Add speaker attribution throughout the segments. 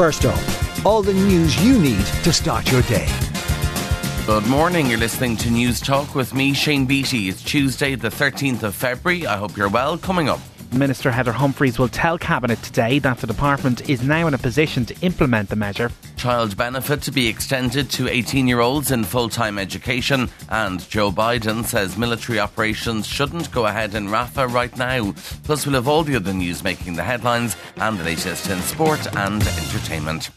Speaker 1: First up, all the news you need to start your day.
Speaker 2: Good morning. You're listening to Newstalk with me, Shane Beatty. It's Tuesday, the 13th of February. I hope you're well. Coming up.
Speaker 3: Minister Heather Humphreys will tell Cabinet today that the department is now in a position to implement the measure.
Speaker 2: Child benefit to be extended to 18 year olds in full time education. And Joe Biden says military operations shouldn't go ahead in Rafah right now. Plus, we'll have all the other news making the headlines and the latest in sport and entertainment.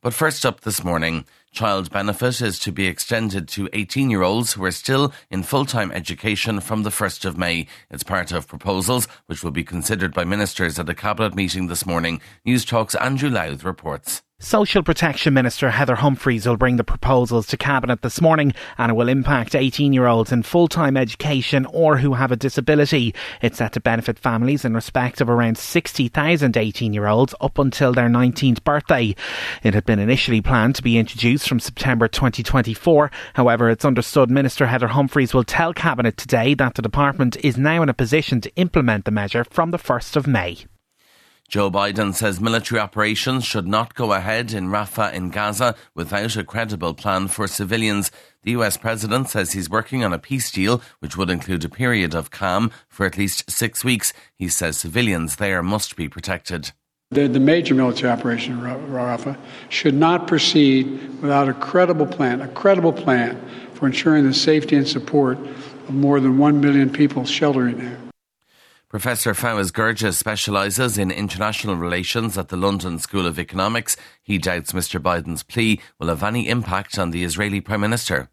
Speaker 2: But first up this morning, child benefit is to be extended to 18 year olds who are still in full time education from the 1st of May. It's part of proposals which will be considered by ministers at a cabinet meeting this morning. Newstalk's Andrew Louth reports.
Speaker 3: Social Protection Minister Heather Humphreys will bring the proposals to Cabinet this morning and it will impact 18 year olds in full time education or who have a disability. It's set to benefit families in respect of around 60,000 18 year olds up until their 19th birthday. It had been initially planned to be introduced from September 2024. However, it's understood Minister Heather Humphreys will tell Cabinet today that the department is now in a position to implement the measure from the 1st of May.
Speaker 2: Joe Biden says military operations should not go ahead in Rafah in Gaza without a credible plan for civilians. The US president says he's working on a peace deal which would include a period of calm for at least six weeks. He says civilians there must be protected.
Speaker 4: The, the major military operation in Rafah should not proceed without a credible plan, a credible plan for ensuring the safety and support of more than one million people sheltering there.
Speaker 2: Professor Fawaz Gerges specialises in international relations at the London School of Economics. He doubts Mr Biden's plea will have any impact on the Israeli Prime Minister.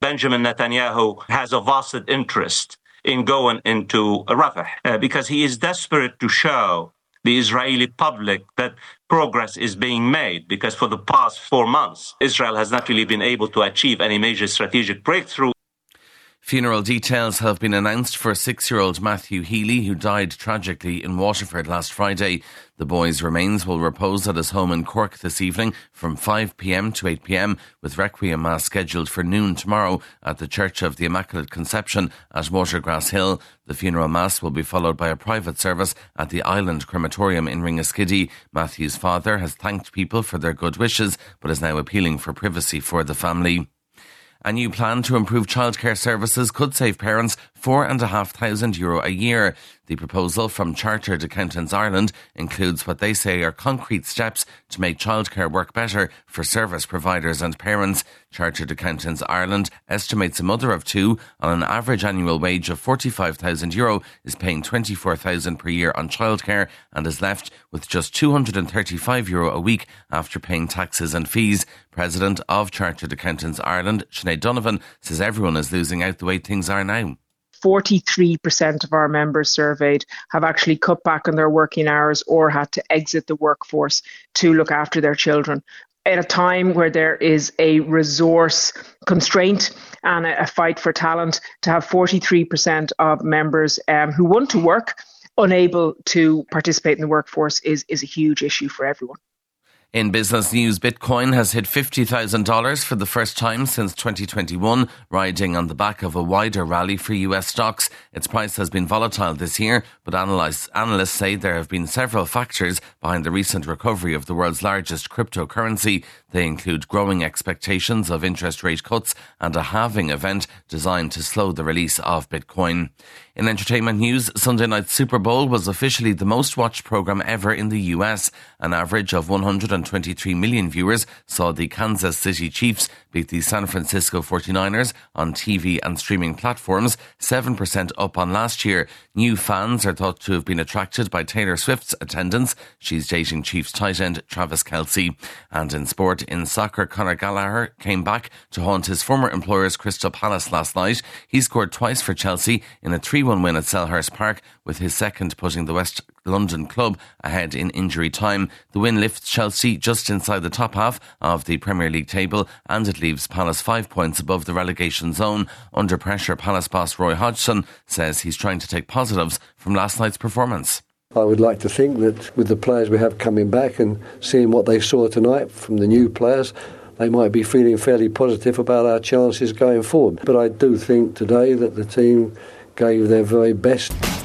Speaker 5: Benjamin Netanyahu has a vested interest in going into Rafah uh, because he is desperate to show the Israeli public that progress is being made because for the past four months, Israel has not really been able to achieve any major strategic breakthrough.
Speaker 2: Funeral details have been announced for six year old Matthew Healy, who died tragically in Waterford last Friday. The boy's remains will repose at his home in Cork this evening from 5pm to 8pm, with Requiem Mass scheduled for noon tomorrow at the Church of the Immaculate Conception at Watergrasshill. The funeral Mass will be followed by a private service at the Island Crematorium in Ringaskiddy. Matthew's father has thanked people for their good wishes, but is now appealing for privacy for the family. A new plan to improve childcare services could save parents four and a year. The proposal from Chartered Accountants Ireland includes what they say are concrete steps to make childcare work better for service providers and parents. Chartered Accountants Ireland estimates a mother of two on an average annual wage of 45,000 euro is paying 24,000 per year on childcare and is left with just 235 euro a week after paying taxes and fees. President of Chartered Accountants Ireland, Sinead Donovan, says everyone is losing out the way things are now.
Speaker 6: 43% of our members surveyed have actually cut back on their working hours or had to exit the workforce to look after their children. At a time where there is a resource constraint and a, fight for talent, to have 43% of members um, who want to work unable to participate in the workforce is, is a huge issue for everyone.
Speaker 2: In business news, Bitcoin has hit $50,000 for the first time since 2021, riding on the back of a wider rally for US stocks. Its price has been volatile this year, but analysts, analysts say there have been several factors behind the recent recovery of the world's largest cryptocurrency. They include growing expectations of interest rate cuts and a halving event designed to slow the release of Bitcoin. In entertainment news, Sunday night's Super Bowl was officially the most watched program ever in the US. An average of 123 million viewers saw the Kansas City Chiefs beat the San Francisco 49ers on TV and streaming platforms, 7% up on last year. New fans are thought to have been attracted by Taylor Swift's attendance. She's dating Chiefs tight end Travis Kelce. And in sport, in soccer, Conor Gallagher came back to haunt his former employers Crystal Palace last night. He scored twice for Chelsea in a 3 3 1 win at Selhurst Park, with his second putting the West London club ahead in injury time. The win lifts Chelsea just inside the top half of the Premier League table and it leaves Palace five points above the relegation zone. Under pressure, Palace boss Roy Hodgson says he's trying to take positives from last night's performance.
Speaker 7: I would like to think that with the players we have coming back and seeing what they saw tonight from the new players, they might be feeling fairly positive about our chances going forward. But I do think today that the team gave their very best.